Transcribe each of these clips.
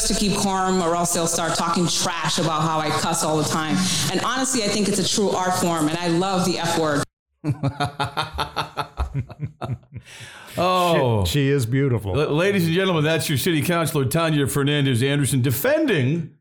just to keep calm, or else they'll start talking trash about how I cuss all the time. And honestly, I think it's a true art form, and I love the F word. oh, she, she is beautiful. L- ladies and gentlemen, that's your city councilor, Tania Fernandes Anderson, defending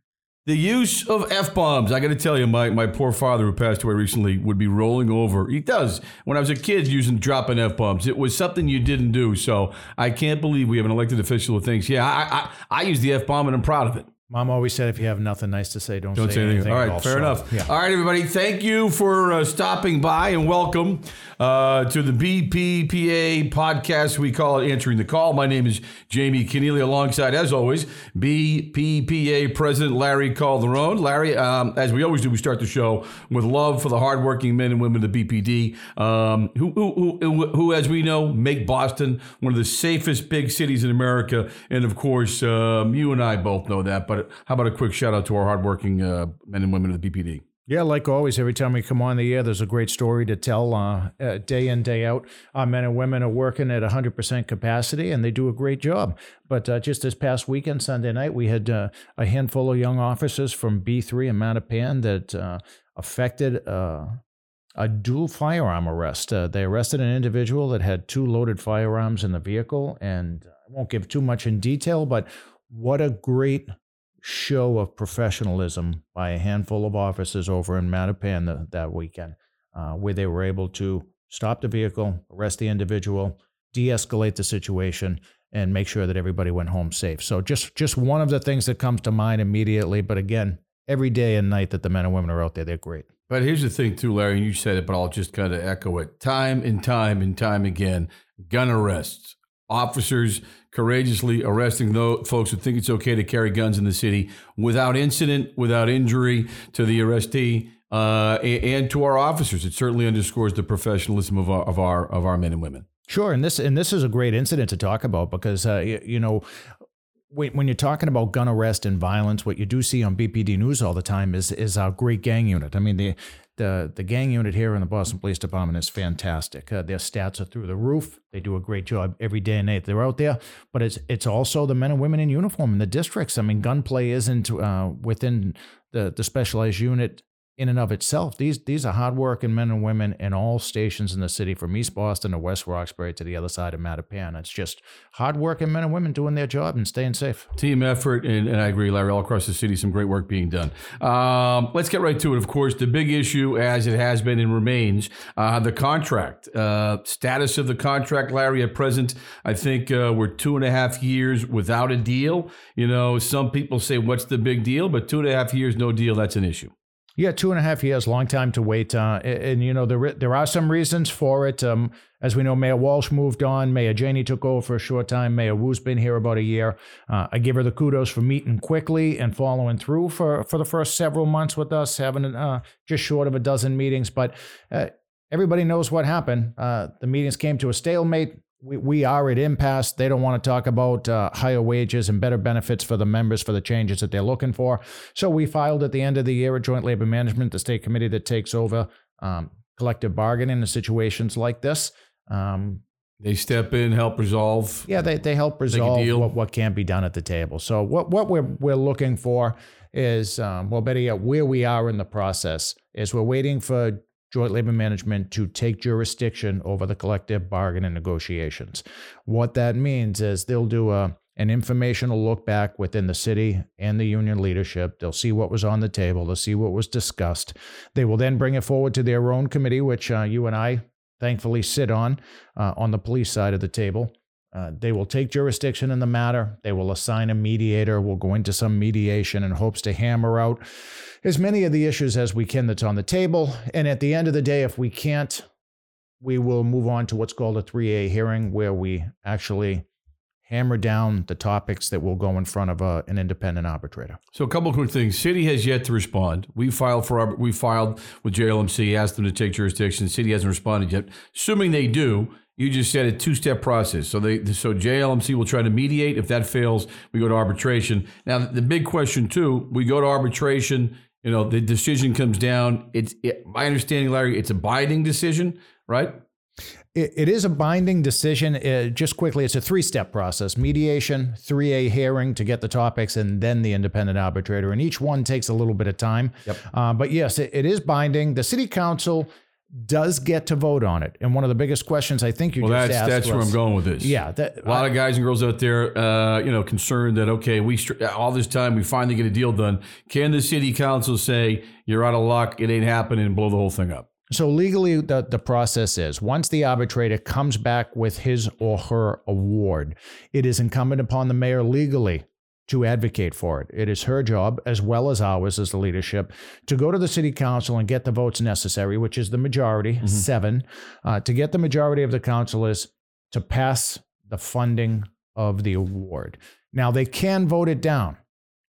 the use of F bombs. I got to tell you, my, my poor father who passed away recently would be rolling over. He does. When I was a kid, using dropping F bombs, it was something you didn't do. So I can't believe we have an elected official who thinks, yeah, I, I, I use the F bomb and I'm proud of it. Mom always said, if you have nothing nice to say, don't, don't say, say, anything. anything. All right, fair enough. Yeah. All right, everybody. Thank you for uh, stopping by and welcome uh, to the BPPA podcast. We call it Answering the Call. My name is Jamie Kenneally, alongside, as always, BPPA President Larry Calderone. Larry, um, as we always do, we start the show with love for the hardworking men and women of the BPD, um, who, who, who, who, as we know, make Boston one of the safest big cities in America. And of course, um, you and I both know that, but how about a quick shout out to our hardworking uh, men and women of the BPD? Yeah, like always, every time we come on the air, there's a great story to tell uh, uh, day in, day out. Our men and women are working at 100% capacity and they do a great job. But uh, just this past weekend, Sunday night, we had uh, a handful of young officers from B3 and Mattapan that uh, affected uh, a dual firearm arrest. they arrested an individual that had two loaded firearms in the vehicle. And I won't give too much in detail, but what a great show of professionalism by a handful of officers over in Mattapan the, that weekend, uh, where they were able to stop the vehicle, arrest the individual, de-escalate the situation, and make sure that everybody went home safe. So just just one of the things that comes to mind immediately. But again, every day and night that the men and women are out there, they're great. But here's the thing, too, Larry, and you said it, but I'll just kind of echo it. Time and time and time again, gun arrests, officers courageously arresting those folks who think it's okay to carry guns in the city without incident, without injury to the arrestee uh, and to our officers. It certainly underscores the professionalism of our, of our of our men and women. Sure, and this and this is a great incident to talk about because uh, you, you know when you're talking about gun arrest and violence, what you do see on BPD News all the time is is our great gang unit. I mean, the the the gang unit here in the Boston Police Department is fantastic. Uh, their stats are through the roof. They do a great job every day and night. They're out there, but it's it's also the men and women in uniform in the districts. I mean, gunplay isn't uh, within the the specialized unit in and of itself. These these are hardworking men and women in all stations in the city, from East Boston to West Roxbury to the other side of Mattapan. It's just hardworking men and women doing their job and staying safe. Team effort, and, and I agree, Larry. All across the city, some great work being done. Um, let's get right to it. Of course, the big issue, as it has been and remains, uh, the contract uh, status of the contract, Larry. At present, I think uh, we're two and a half years without a deal. You know, some people say, "What's the big deal?" But two and a half years, no deal. That's an issue. Yeah, two and a half years, long time to wait. Uh, and, and, you know, there there are some reasons for it. Um, as we know, Mayor Walsh moved on. Mayor Janey took over for a short time. Mayor Wu's been here about a year. Uh, I give her the kudos for meeting quickly and following through for, for the first several months with us, having uh, just short of a dozen meetings. But uh, everybody knows what happened. Uh, the meetings came to a stalemate we, we are at impasse. They don't want to talk about uh, higher wages and better benefits for the members for the changes that they're looking for. So we filed at the end of the year a joint labor management, the state committee that takes over um, collective bargaining in situations like this. Um, they step in, help resolve. Yeah, they, they help resolve what, what can be done at the table. So what, what we're, we're looking for is, um, well, better yet, where we are in the process is we're waiting for joint labor management to take jurisdiction over the collective bargaining negotiations. What that means is they'll do a an informational look back within the city and the union leadership. They'll see what was on the table, they'll see what was discussed. They will then bring it forward to their own committee, which uh, you and I thankfully sit on, uh, on the police side of the table. Uh, they will take jurisdiction in the matter. They will assign a mediator. We'll go into some mediation in hopes to hammer out as many of the issues as we can that's on the table. And at the end of the day, if we can't, we will move on to what's called a 3A hearing, where we actually hammer down the topics that will go in front of a, uh, an independent arbitrator. So a couple of quick things. City has yet to respond. We filed for we filed with JLMC, asked them to take jurisdiction. City hasn't responded yet. Assuming they do, you just said a two-step process. So they so JLMC will try to mediate. If that fails, we go to arbitration. Now the big question too, we go to arbitration you know, the decision comes down. It's it, my understanding, Larry. It's a binding decision, right? It, it is a binding decision. It, just quickly, it's a three step process mediation, 3A hearing to get the topics, and then the independent arbitrator. And each one takes a little bit of time. Yep. Uh, but yes, it, it is binding. The city council does get to vote on it. And one of the biggest questions I think you well, just that's, asked that's was, where I'm going with this. Yeah, that, a lot of guys and girls out there, uh, you know, concerned that okay, we all this time we finally get a deal done. Can the city council say you're out of luck, it ain't happening, and blow the whole thing up? So legally, the, the process is once the arbitrator comes back with his or her award, it is incumbent upon the mayor legally to advocate for it. It is her job, as well as ours as the leadership, to go to the city council and get the votes necessary, which is the majority, mm-hmm. seven. Uh, to get the majority of the councilors to pass the funding of the award. Now, they can vote it down.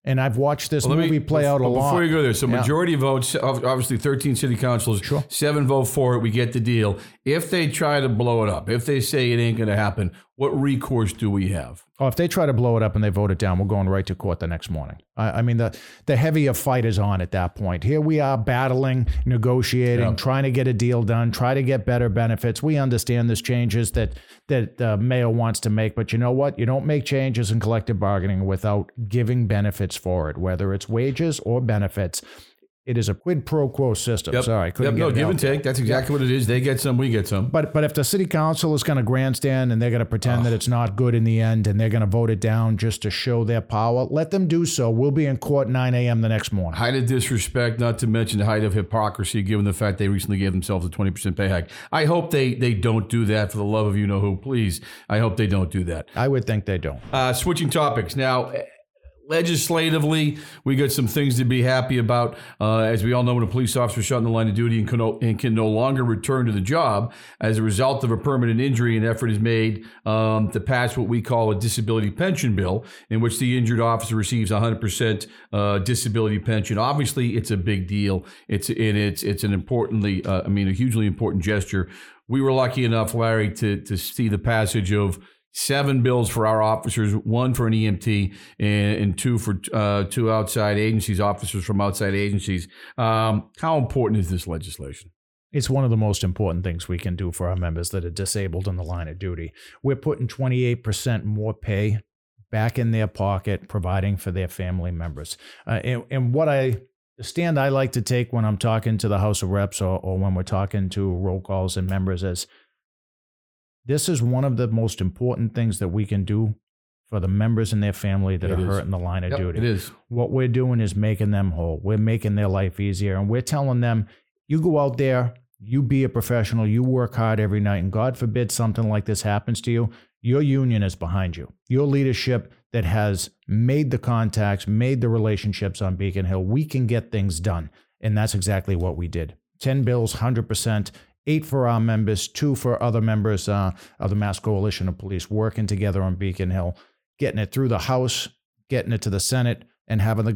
And I've watched this well, movie me, play out a lot. Before you go there, so yeah. majority votes, obviously 13 city councils, sure. seven vote for it. We get the deal. If they try to blow it up, if they say it ain't going to happen, what recourse do we have? Oh, if they try to blow it up and they vote it down, we're going right to court the next morning. I, I mean, the the heavier fight is on at that point. Here we are battling, negotiating, yeah. trying to get a deal done, try to get better benefits. We understand there's changes that that the mayor wants to make, but you know what? You don't make changes in collective bargaining without giving benefits for it, whether it's wages or benefits. It is a quid pro quo system. Yep. Sorry, couldn't yep, no, give and take. That's exactly yep. what it is. They get some, we get some. But but if the city council is going to grandstand and they're going to pretend oh. that it's not good in the end and they're going to vote it down just to show their power, let them do so. We'll be in court 9 a.m. the next morning. Height of disrespect, not to mention the height of hypocrisy, given the fact they recently gave themselves a 20% pay hike. I hope they they don't do that for the love of you know who. Please, I hope they don't do that. I would think they don't. Uh, switching topics now legislatively, we got some things to be happy about. Uh, as we all know, when a police officer shot in the line of duty and can, no, and can no longer return to the job as a result of a permanent injury, an effort is made um, to pass what we call a disability pension bill, in which the injured officer receives 100% uh, disability pension. Obviously, it's a big deal. It's and it's it's an importantly, uh, I mean, a hugely important gesture. We were lucky enough, Larry, to to see the passage of seven bills for our officers, one for an EMT, and, and two for uh, two outside agencies, officers from outside agencies. Um, how important is this legislation? It's one of the most important things we can do for our members that are disabled in the line of duty. We're putting 28% more pay back in their pocket, providing for their family members. Uh, and, and what I the stand I like to take when I'm talking to the House of Reps or, or when we're talking to roll calls and members is this is one of the most important things that we can do for the members and their family that it are is. hurt in the line of yep, duty. It is. What we're doing is making them whole. We're making their life easier. And we're telling them, you go out there, you be a professional, you work hard every night, and God forbid something like this happens to you, your union is behind you. Your leadership that has made the contacts, made the relationships on Beacon Hill, we can get things done. And that's exactly what we did. 10 bills, 100% eight for our members, two for other members uh, of the Mass Coalition of Police, working together on Beacon Hill, getting it through the House, getting it to the Senate, and having the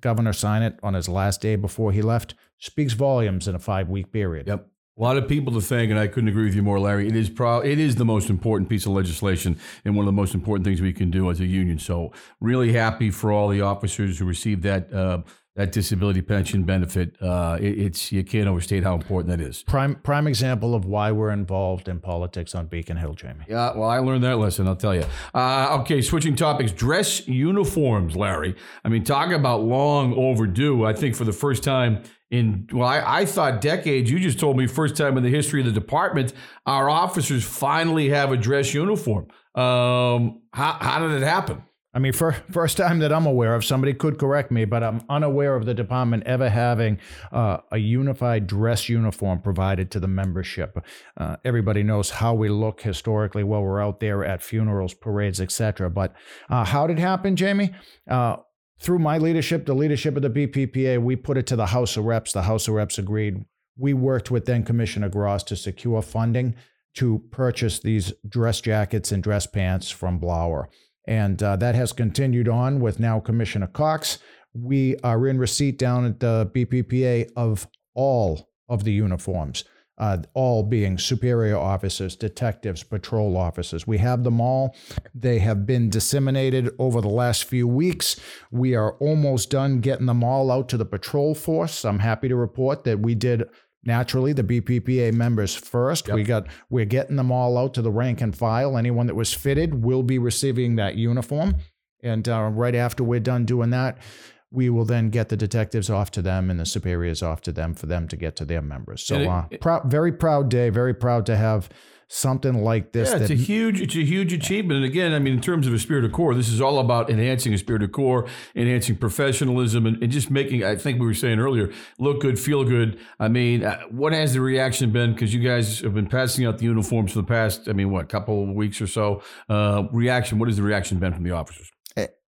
governor sign it on his last day before he left speaks volumes in a five week period. Yep. A lot of people to thank, and I couldn't agree with you more, Larry. It is pro- it is the most important piece of legislation and one of the most important things we can do as a union. So, really happy for all the officers who received that uh, that disability pension benefit. Uh, it, it's you can't overstate how important that is. Prime prime example of why we're involved in politics on Beacon Hill, Jamie. Yeah, well, I learned that lesson. I'll tell you. Uh, okay, switching topics. Dress uniforms, Larry. I mean, talk about long overdue. I think for the first time in well, I, I thought decades. You just told me first time in the history of the department, our officers finally have a dress uniform. Um, how how did it happen? I mean, for, first time that I'm aware of, somebody could correct me, but I'm unaware of the department ever having uh, a unified dress uniform provided to the membership. Uh, everybody knows how we look historically while we're out there at funerals, parades, etc. But uh, how did it happen, Jamie? Uh, through my leadership, the leadership of the BPPA, we put it to the House of Reps. The House of Reps agreed. We worked with then Commissioner Gross to secure funding to purchase these dress jackets and dress pants from Blauer. And uh, that has continued on with now Commissioner Cox. We are in receipt down at the BPPA of all of the uniforms, uh, all being superior officers, detectives, patrol officers. We have them all. They have been disseminated over the last few weeks. We are almost done getting them all out to the patrol force. I'm happy to report that we did naturally the BPPA members first. Yep. We got we're getting them all out to the rank and file. Anyone that was fitted will be receiving that uniform, and uh, right after we're done doing that, we will then get the detectives off to them and the superiors off to them for them to get to their members. So, it, uh, very proud day, very proud to have something like this. Yeah, it's a huge, it's a huge achievement. And again, I mean, in terms of a spirit of core, this is all about enhancing a spirit of core, enhancing professionalism, and, and just making. I think we were saying earlier, look good, feel good. I mean, uh, what has the reaction been? Because you guys have been passing out the uniforms for the past, I mean, what, couple of weeks or so. Uh, reaction. What has the reaction been from the officers?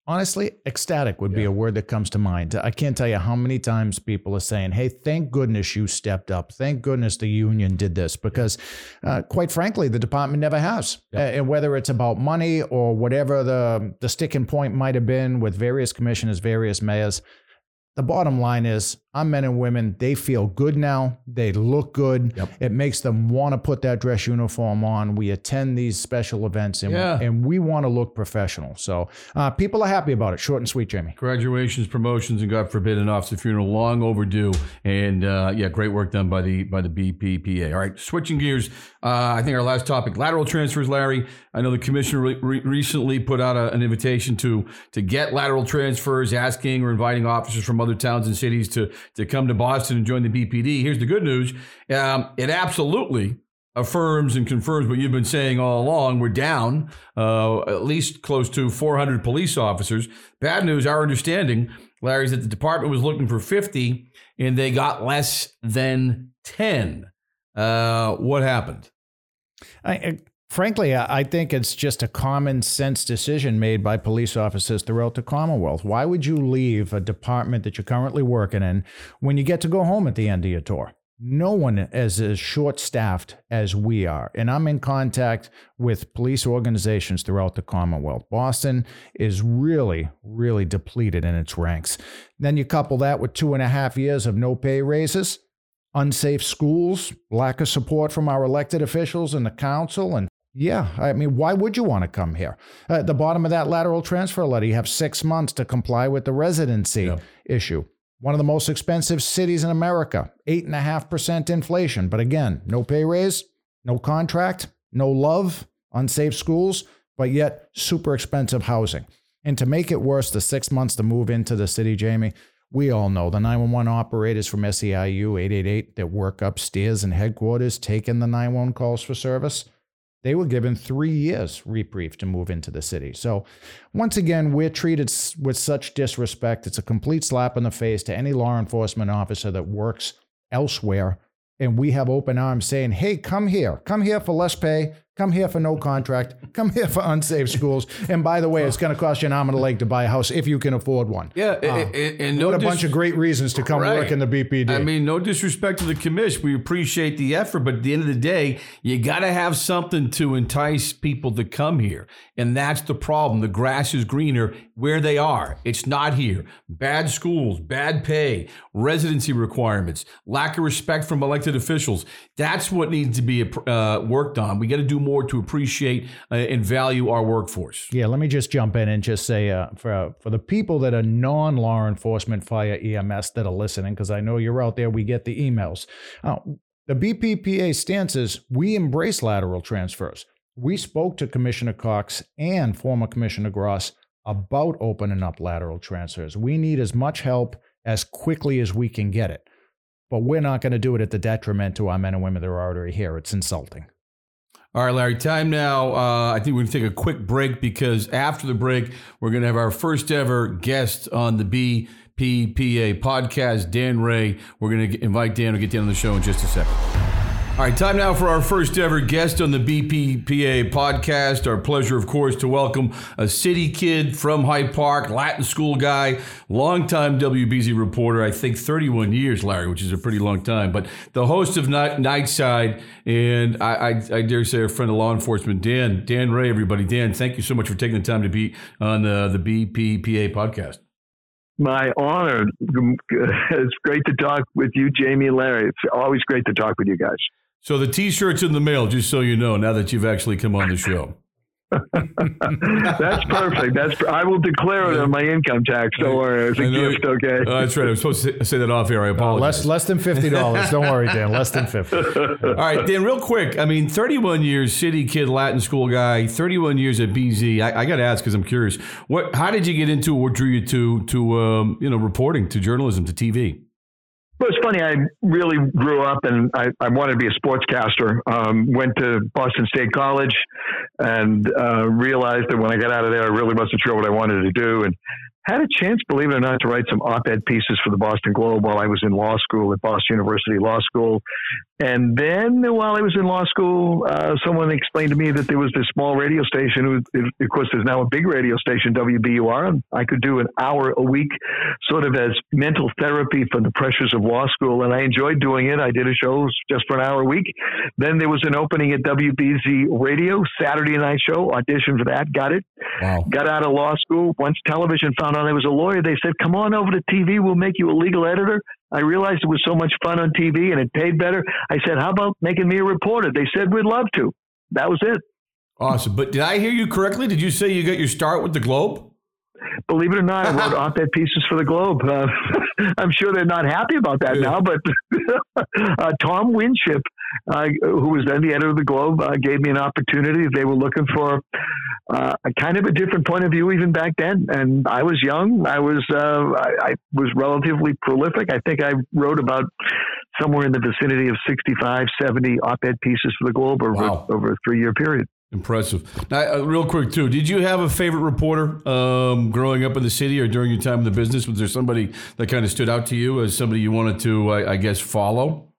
Honestly, ecstatic would yeah. be a word that comes to mind. I can't tell you how many times people are saying, Hey, thank goodness you stepped up. Thank goodness the union did this because, uh, quite frankly, the department never has. Yeah. And whether it's about money or whatever the, the sticking point might have been with various commissioners, various mayors, the bottom line is I'm men and women, they feel good now. They look good. Yep. It makes them want to put that dress uniform on. We attend these special events and, yeah. and we want to look professional. So uh, people are happy about it. Short and sweet, Jamie. Graduations, promotions, and God forbid an officer funeral, long overdue. And uh, yeah, great work done by the by the BPPA. All right, switching gears. Uh, I think our last topic, lateral transfers, Larry. I know the commissioner re- recently put out a, an invitation to to get lateral transfers, asking or inviting officers from other towns and cities to to come to Boston and join the BPD. Here's the good news: um, it absolutely affirms and confirms what you've been saying all along. We're down uh, at least close to 400 police officers. Bad news: our understanding, Larry, is that the department was looking for 50 and they got less than 10. Uh, what happened? I, Frankly, I think it's just a common sense decision made by police officers throughout the Commonwealth. Why would you leave a department that you're currently working in when you get to go home at the end of your tour? No one is as short staffed as we are. And I'm in contact with police organizations throughout the Commonwealth. Boston is really, really depleted in its ranks. Then you couple that with two and a half years of no pay raises, unsafe schools, lack of support from our elected officials and the council, and yeah, I mean, why would you want to come here? At the bottom of that lateral transfer letter, you have six months to comply with the residency issue. One of the most expensive cities in America, 8.5% inflation. But again, no pay raise, no contract, no love, unsafe schools, but yet super expensive housing. And to make it worse, the six months to move into the city, Jamie, we all know the 911 operators from SEIU 888 that work upstairs in headquarters taking the 911 calls for service they were given three years reprieve to move into the city. So, once again, we're treated with such disrespect. It's a complete slap in the face to any law enforcement officer that works elsewhere. And we have open arms saying, hey, come here, come here for less pay, Come here for no contract. Come here for unsafe schools. And by the way, it's going to cost you an arm and a leg to buy a house if you can afford one. Yeah, uh, and, and no what a dis- bunch of great reasons to come right. work in the BPD. I mean, no disrespect to the commission. We appreciate the effort, but at the end of the day, you got to have something to entice people to come here. And that's the problem. The grass is greener where they are. It's not here. Bad schools, bad pay, residency requirements, lack of respect from elected officials. That's what needs to be uh, worked on. We got to do more to appreciate uh, and value our workforce. Yeah, let me just jump in and just say uh, for for the people that are non law enforcement, fire, EMS that are listening, because I know you're out there, we get the emails. Uh, the BPPA stance is we embrace lateral transfers. We spoke to Commissioner Cox and former Commissioner Gross about opening up lateral transfers. We need as much help as quickly as we can get it. But we're not going to do it at the detriment to our men and women that are already here. It's insulting. All right, Larry, time now. Uh, I think going to take a quick break because after the break, we're going to have our first ever guest on the BPPA podcast, Dan Rea. We're going to invite Dan to get down on the show in just a second. All right, time now for our first ever guest on the BPPA podcast. Our pleasure, of course, to welcome a city kid from Hyde Park, Latin school guy, longtime WBZ reporter, I think 31 years, Larry, which is a pretty long time, but the host of Night, Nightside, and I, I, I, dare say a friend of law enforcement, Dan, Dan Rea, everybody. Dan, thank you so much for taking the time to be on the, the BPPA podcast. My honor. It's great to talk with you, Jamie Larry. It's always great to talk with you guys. So the T-shirt's in the mail, just so you know. Now that you've actually come on the show. that's perfect. That's I will declare it on my income tax. Don't worry, it's a gift. Okay. Uh, that's right. I was supposed to say that off here. I apologize. less less than fifty dollars. Don't worry, Dan. Less than fifty. All right, Dan. Real quick. I mean, thirty-one years, city kid, Latin school guy. Thirty-one years at BZ. I, I got to ask because I'm curious. What? How did you get into? What drew you to to um, you know reporting to journalism to TV? Well, it's funny. I really grew up and I, I wanted to be a sportscaster. Um, went to Boston State College and uh, realized that when I got out of there, I really wasn't sure what I wanted to do. And had a chance, believe it or not, to write some op-ed pieces for the Boston Globe while I was in law school at Boston University Law School. And then while I was in law school, uh, someone explained to me that there was this small radio station. of course, there's now a big radio station, WBUR, and I could do an hour a week sort of as mental therapy for the pressures of law school. And I enjoyed doing it. I did a show just for an hour a week. Then there was an opening at WBZ Radio, Saturday night show, auditioned for that, got it. Wow. Got out of law school. Once television found out I was a lawyer, they said, come on over to TV. We'll make you a legal editor. I realized it was so much fun on TV and it paid better. I said, How about making me a reporter? They said, We'd love to. That was it. Awesome. But did I hear you correctly? Did you say you got your start with the Globe? Believe it or not, I wrote op-ed pieces for the Globe. Uh, I'm sure they're not happy about that yeah. now, but uh, Tom Winship, uh, who was then the editor of the Globe, uh, gave me an opportunity. They were looking for uh, a kind of a different point of view even back then, and I was young. I was uh, I, I was relatively prolific. I think I wrote about somewhere in the vicinity of 65, 70 op-ed pieces for the Globe over wow. over a three year period. Impressive. Now, uh, real quick too, did you have a favorite reporter um, growing up in the city or during your time in the business? Was there somebody that kind of stood out to you as somebody you wanted to, I, I guess, follow?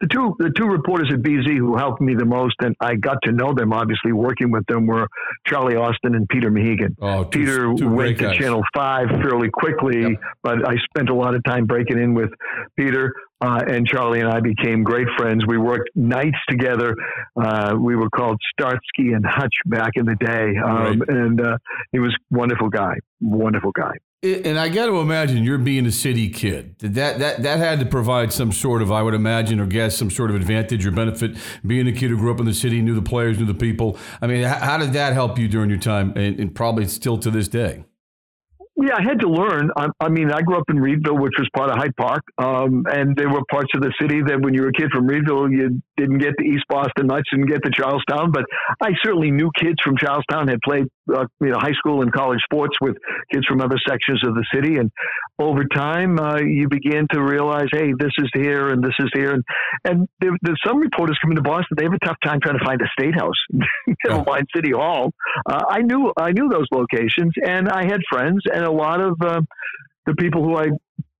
The two the two reporters at BZ who helped me the most, and I got to know them obviously working with them were Charlie Austin and Peter Mehegan. Oh, two, Peter two went to guys. Channel Five fairly quickly, yep. but I spent a lot of time breaking in with Peter. Uh, and Charlie and I became great friends. We worked nights together. Uh, we were called Starsky and Hutch back in the day, um, right. and uh, he was a wonderful guy. Wonderful guy. And I got to imagine you're being a city kid. That that that had to provide some sort of, I would imagine, or guess some sort of advantage or benefit. Being a kid who grew up in the city, knew the players, knew the people. I mean, how did that help you during your time, and, and probably still to this day? Yeah, I had to learn. I, I, mean, I grew up in Readville, which was part of Hyde Park, um, and there were parts of the city that, when you were a kid from Readville, you didn't get to East Boston much, didn't get to Charlestown. But I certainly knew kids from Charlestown had played, uh, you know, high school and college sports with kids from other sections of the city, and over time, uh, you begin to realize, hey, this is here and this is here, and and there, there's some reporters coming to Boston. They have a tough time trying to find a state house, never mind City Hall. Uh, I knew I knew those locations, and I had friends and and a lot of uh, the people who I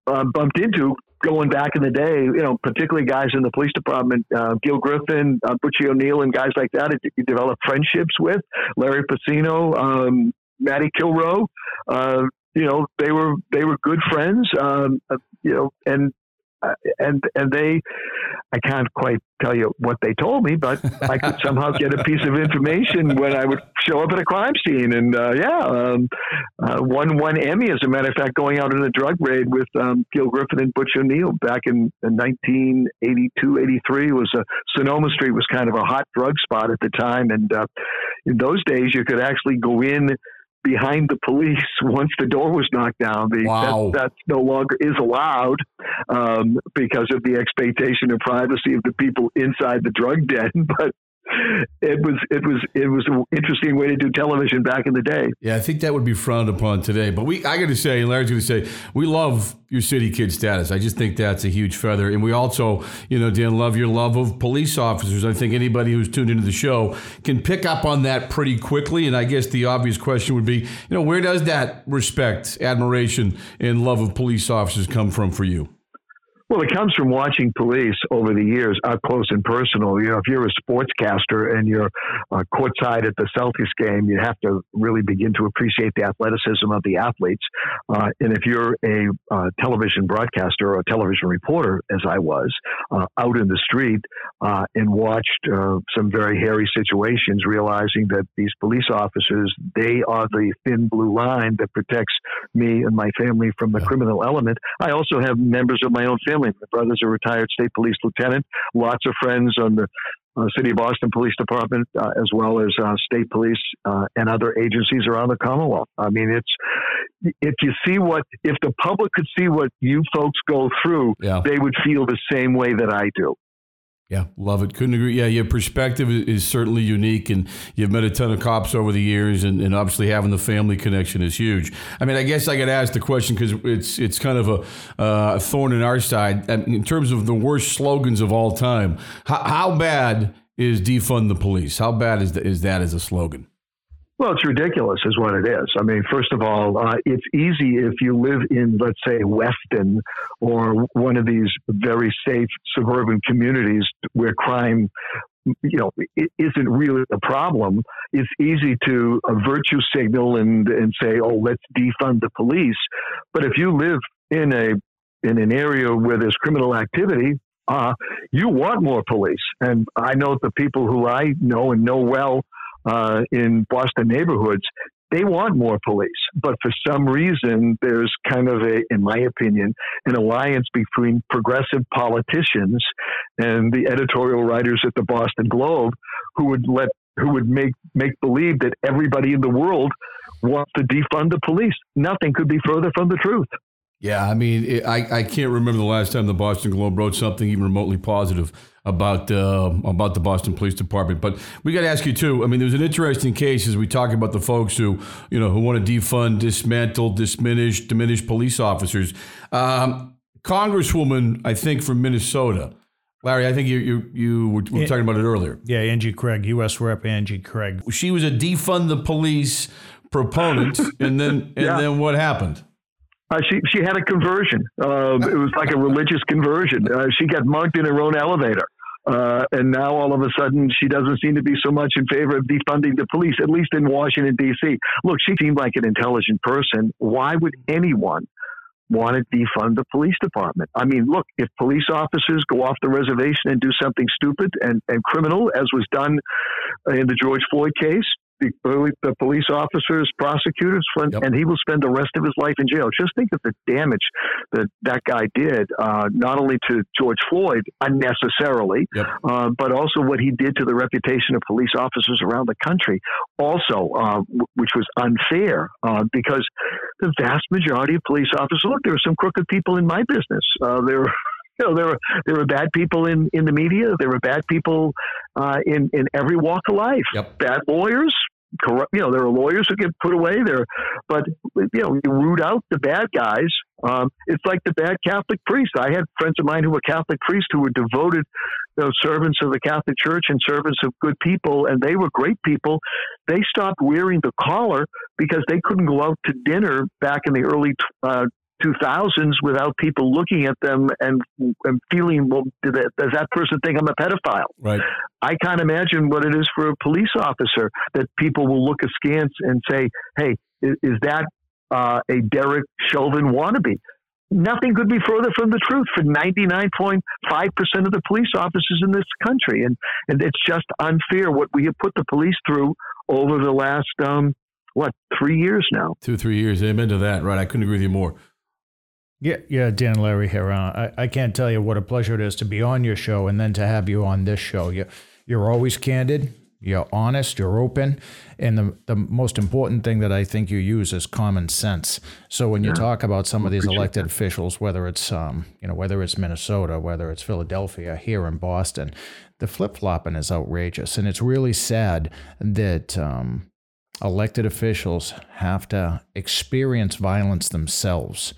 uh, bumped into going back in the day, you know, particularly guys in the police department, uh, Gil Griffin, uh, Butchie O'Neill, and guys like that, you develop friendships with Larry Pacino, um, Matty Kilrow. Uh, you know, they were they were good friends. Um, uh, you know, and and and they I can't quite tell you what they told me, but I could somehow get a piece of information when I would show up at a crime scene. And uh, yeah, um, uh, won one Emmy, as a matter of fact, going out in a drug raid with um, Gil Griffin and Butch O'Neill back in, in 1982, 83. Was a Sonoma Street was kind of a hot drug spot at the time, and uh, in those days you could actually go in behind the police once the door was knocked down. The, wow. that, that no longer is allowed um, because of the expectation of privacy of the people inside the drug den. But it was it was it was an interesting way to do television back in the day. Yeah, I think that would be frowned upon today. But we, I got to say, Larry's going to say, we love your city kid status. I just think that's a huge feather, and we also, you know, Dan, love your love of police officers. I think anybody who's tuned into the show can pick up on that pretty quickly. And I guess the obvious question would be, you know, where does that respect, admiration, and love of police officers come from for you? Well, it comes from watching police over the years up close and personal. You know, if you're a sportscaster and you're uh, courtside at the Celtics game, you have to really begin to appreciate the athleticism of the athletes. Uh, and if you're a uh, television broadcaster or a television reporter, as I was, uh, out in the street uh, and watched uh, some very hairy situations, realizing that these police officers, they are the thin blue line that protects me and my family from the criminal element. I also have members of my own family family. My brother's a retired state police lieutenant. Lots of friends on the uh, City of Boston Police Department, uh, as well as uh, state police uh, and other agencies around the Commonwealth. I mean, it's if you see what if the public could see what you folks go through, yeah. they would feel the same way that I do. Yeah, love it. Couldn't agree. Yeah, your perspective is certainly unique, and you've met a ton of cops over the years, and, and obviously having the family connection is huge. I mean, I guess I got to ask the question because it's it's kind of a, uh, thorn in our side in terms of the worst slogans of all time. How, how bad is defund the police? How bad is, the, is that as a slogan? Well, it's ridiculous, is what it is. I mean, first of all, uh, it's easy if you live in, let's say, Weston or one of these very safe suburban communities where crime, you know, isn't really a problem. It's easy to a virtue signal and and say, oh, let's defund the police. But if you live in a in an area where there's criminal activity, uh, you want more police. And I know the people who I know and know well uh, in Boston neighborhoods, they want more police. But for some reason, there's kind of a, in my opinion, an alliance between progressive politicians and the editorial writers at the Boston Globe who would let who would make make believe that everybody in the world wants to defund the police. Nothing could be further from the truth. Yeah, I mean, it, I, I can't remember the last time the Boston Globe wrote something even remotely positive about uh, about the Boston Police Department. But we got to ask you too. I mean, there's an interesting case as we talk about the folks who you know who want to defund, dismantle, diminish, diminish police officers. Um, Congresswoman, I think from Minnesota. Larry, I think you you you were, were talking about it earlier. Yeah, Angie Craig, U.S. Rep. Angie Craig. She was a defund the police proponent, and then and yeah. then what happened? Uh, she she had a conversion. Uh, it was like a religious conversion. Uh, she got mugged in her own elevator. Uh, and now all of a sudden she doesn't seem to be so much in favor of defunding the police, at least in Washington, D.C. Look, she seemed like an intelligent person. Why would anyone want to defund the police department? I mean, look, if police officers go off the reservation and do something stupid and, and criminal, as was done in the George Floyd case, the, the police officers, prosecutors, yep. and he will spend the rest of his life in jail. Just think of the damage that that guy did, uh, not only to George Floyd unnecessarily, yep. uh, but also what he did to the reputation of police officers around the country. Also, uh, w- which was unfair uh, because the vast majority of police officers look, there were some crooked people in my business. Uh, there know, there were there were bad people in, in the media. There were bad people uh, in in every walk of life. Yep. Bad lawyers, corrupt. You know, there are lawyers who get put away there, but you know, you root out the bad guys. Um, it's like the bad Catholic priest. I had friends of mine who were Catholic priests who were devoted you know, servants of the Catholic Church and servants of good people, and they were great people. They stopped wearing the collar because they couldn't go out to dinner back in the early uh, 2000s without people looking at them and, and feeling, well, does that, does that person think I'm a pedophile? Right. I can't imagine what it is for a police officer that people will look askance and say, hey, is, is that uh, a Derek Chauvin wannabe? Nothing could be further from the truth for 99.5% of the police officers in this country. And, and it's just unfair what we have put the police through over the last, um, what, three years now? Two, three years. Amen to that. Right. I couldn't agree with you more. Yeah, yeah, Dan Larry here. Uh, I, I can't tell you what a pleasure it is to be on your show and then to have you on this show. You, you're always candid, you're honest, you're open, and the the most important thing that I think you use is common sense. So when you yeah. talk about some of these elected officials, whether it's um, you know whether it's Minnesota, whether it's Philadelphia, here in Boston, the flip flopping is outrageous, and it's really sad that. Um, elected officials have to experience violence themselves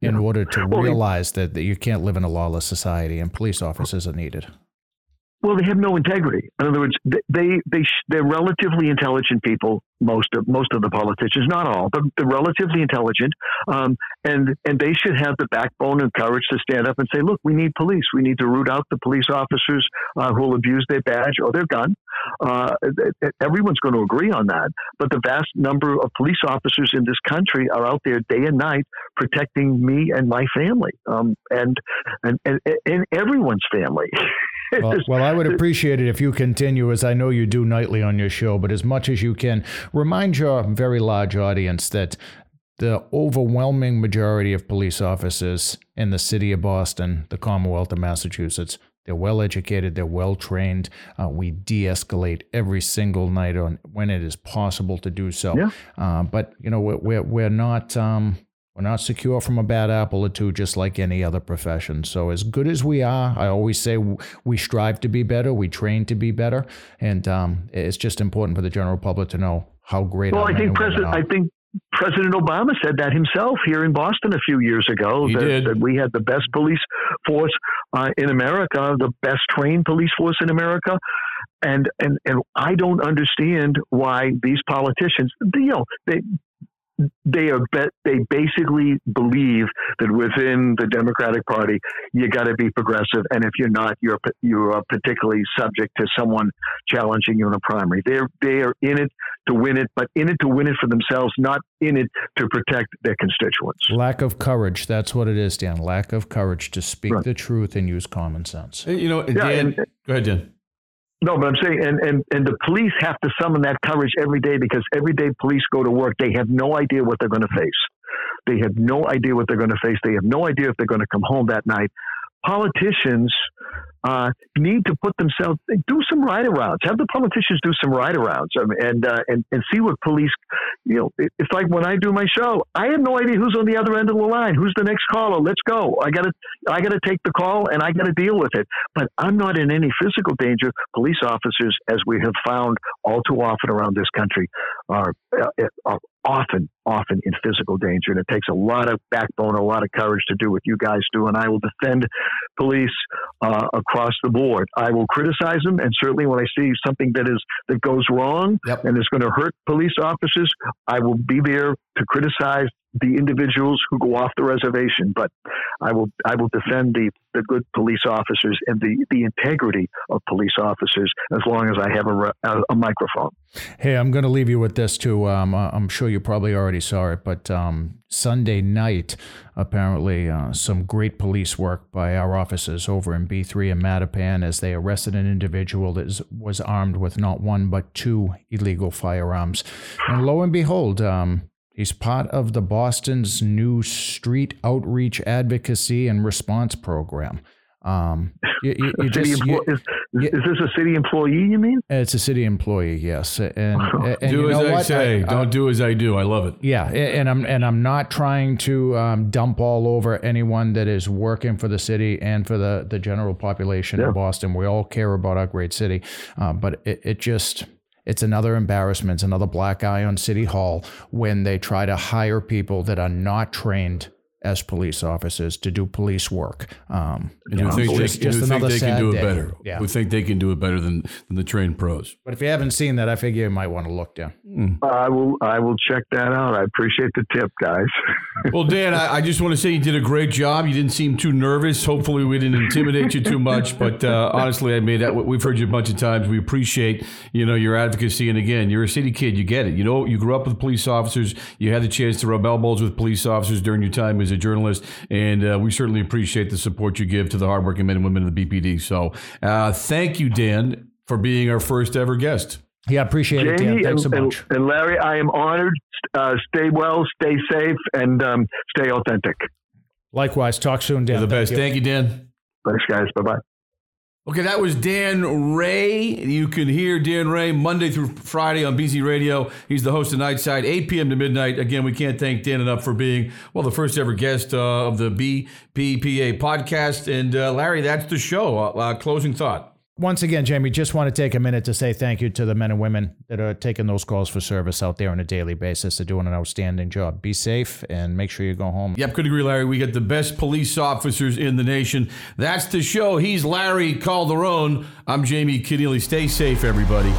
in order to realize that, that you can't live in a lawless society and police officers are needed. Well, they have no integrity. In other words, they they they're relatively intelligent people. Most of most of the politicians, not all, but they're relatively intelligent, um, and and they should have the backbone and courage to stand up and say, "Look, we need police. We need to root out the police officers uh, who will abuse their badge or their gun." Uh, everyone's going to agree on that. But the vast number of police officers in this country are out there day and night protecting me and my family, um, and, and and and everyone's family. well, well, I would appreciate it if you continue, as I know you do nightly on your show, but as much as you can, remind your very large audience that the overwhelming majority of police officers in the city of Boston, the Commonwealth of Massachusetts, They're well educated. They're well trained. Uh, we de-escalate every single night on when it is possible to do so. Yeah. Uh, but you know, we're we're, we're not. Um, we're not secure from a bad apple or two, just like any other profession. So, as good as we are, I always say we strive to be better, we train to be better, and um, it's just important for the general public to know how great. Well, I think President, I think President Obama said that himself here in Boston a few years ago. That, that we had the best police force uh, in America, the best trained police force in America, and and and I don't understand why these politicians, you know, they they are they basically believe that within the Democratic Party you got to be progressive, and if you're not, you're you are particularly subject to someone challenging you in a primary. They're they are in it to win it, but in it to win it for themselves, not in it to protect their constituents. Lack of courage. That's what it is, Dan. Lack of courage to speak right. the truth and use common sense. You know, Dan. Yeah, and, go ahead, Dan. No, but I'm saying, and, and, and the police have to summon that courage every day because every day police go to work, they have no idea what they're going to face. They have no idea what they're going to face. They have no idea if they're going to come home that night. Politicians uh, need to put themselves do some ride arounds. Have the politicians do some ride arounds um, and uh, and and see what police. You know, it's like when I do my show. I have no idea who's on the other end of the line. Who's the next caller? Let's go. I got to I got to take the call and I got to deal with it. But I'm not in any physical danger. Police officers, as we have found all too often around this country, are uh, are often, often in physical danger. And it takes a lot of backbone, a lot of courage to do what you guys do. And I will defend police uh, across the board. I will criticize them, and certainly when I see something that is that goes wrong yep. and is going to hurt police officers, I will be there to criticize the individuals who go off the reservation, but I will I will defend the, the good police officers and the, the integrity of police officers as long as I have a, a, microphone. Hey, I'm going to leave you with this too. Um, I'm sure you probably already saw it, but um, Sunday night, apparently, uh, some great police work by our officers over in B3 and Mattapan as they arrested an individual that was armed with not one but two illegal firearms. And lo and behold, um, He's part of the Boston's new street outreach advocacy and response program. Um, you, you, you just, you, is, is, this a city employee? You mean? It's a city employee, yes. And, and do as I what? say. I, Don't do as I do. I love it. Yeah, and I'm and I'm not trying to um, dump all over anyone that is working for the city and for the the general population yeah. of Boston. We all care about our great city, uh, but it, it just it's another embarrassment, it's another black eye on City Hall when they try to hire people that are not trained as police officers to do police work. Um, and who think, just, they, just who think they can do it day. better. Yeah. Who think they can do it better than, than the trained pros. But if you haven't seen that, I figure you might want to look down. Mm. I will I will check that out. I appreciate the tip, guys. well, Dan, I, I, just want to say you did a great job. You didn't seem too nervous. Hopefully we didn't intimidate you too much. But uh, honestly, I mean, that. We've heard you a bunch of times. We appreciate, you know, your advocacy. And again, you're a city kid. You get it. You know, you grew up with police officers. You had the chance to rub elbows with police officers during your time as a journalist. And uh, we certainly appreciate the support you give to the hardworking men and women of the BPD. So uh, thank you, Dan, for being our first ever guest. Yeah, appreciate Jamie it, Dan. Thanks and, so much. And, and Larry, I am honored. Uh, stay well, stay safe, and um, stay authentic. Likewise. Talk soon, Dan. You're the best. Thank you, Dan. Thanks, guys. Bye bye. Okay, that was Dan Rea. You can hear Dan Rea Monday through Friday on BZ Radio. He's the host of Nightside, 8 p.m. to midnight. Again, we can't thank Dan enough for being, well, the first ever guest uh, of the BPPA podcast. And uh, Larry, that's the show. Uh, uh closing thought once again, Jamie, just want to take a minute to say thank you to the men and women that are taking those calls for service out there on a daily basis. They're doing an outstanding job. Be safe and make sure you go home. Yep, could agree, Larry. We got the best police officers in the nation. That's the show. He's Larry Calderone. I'm Jamie Kenneally. Stay safe, everybody.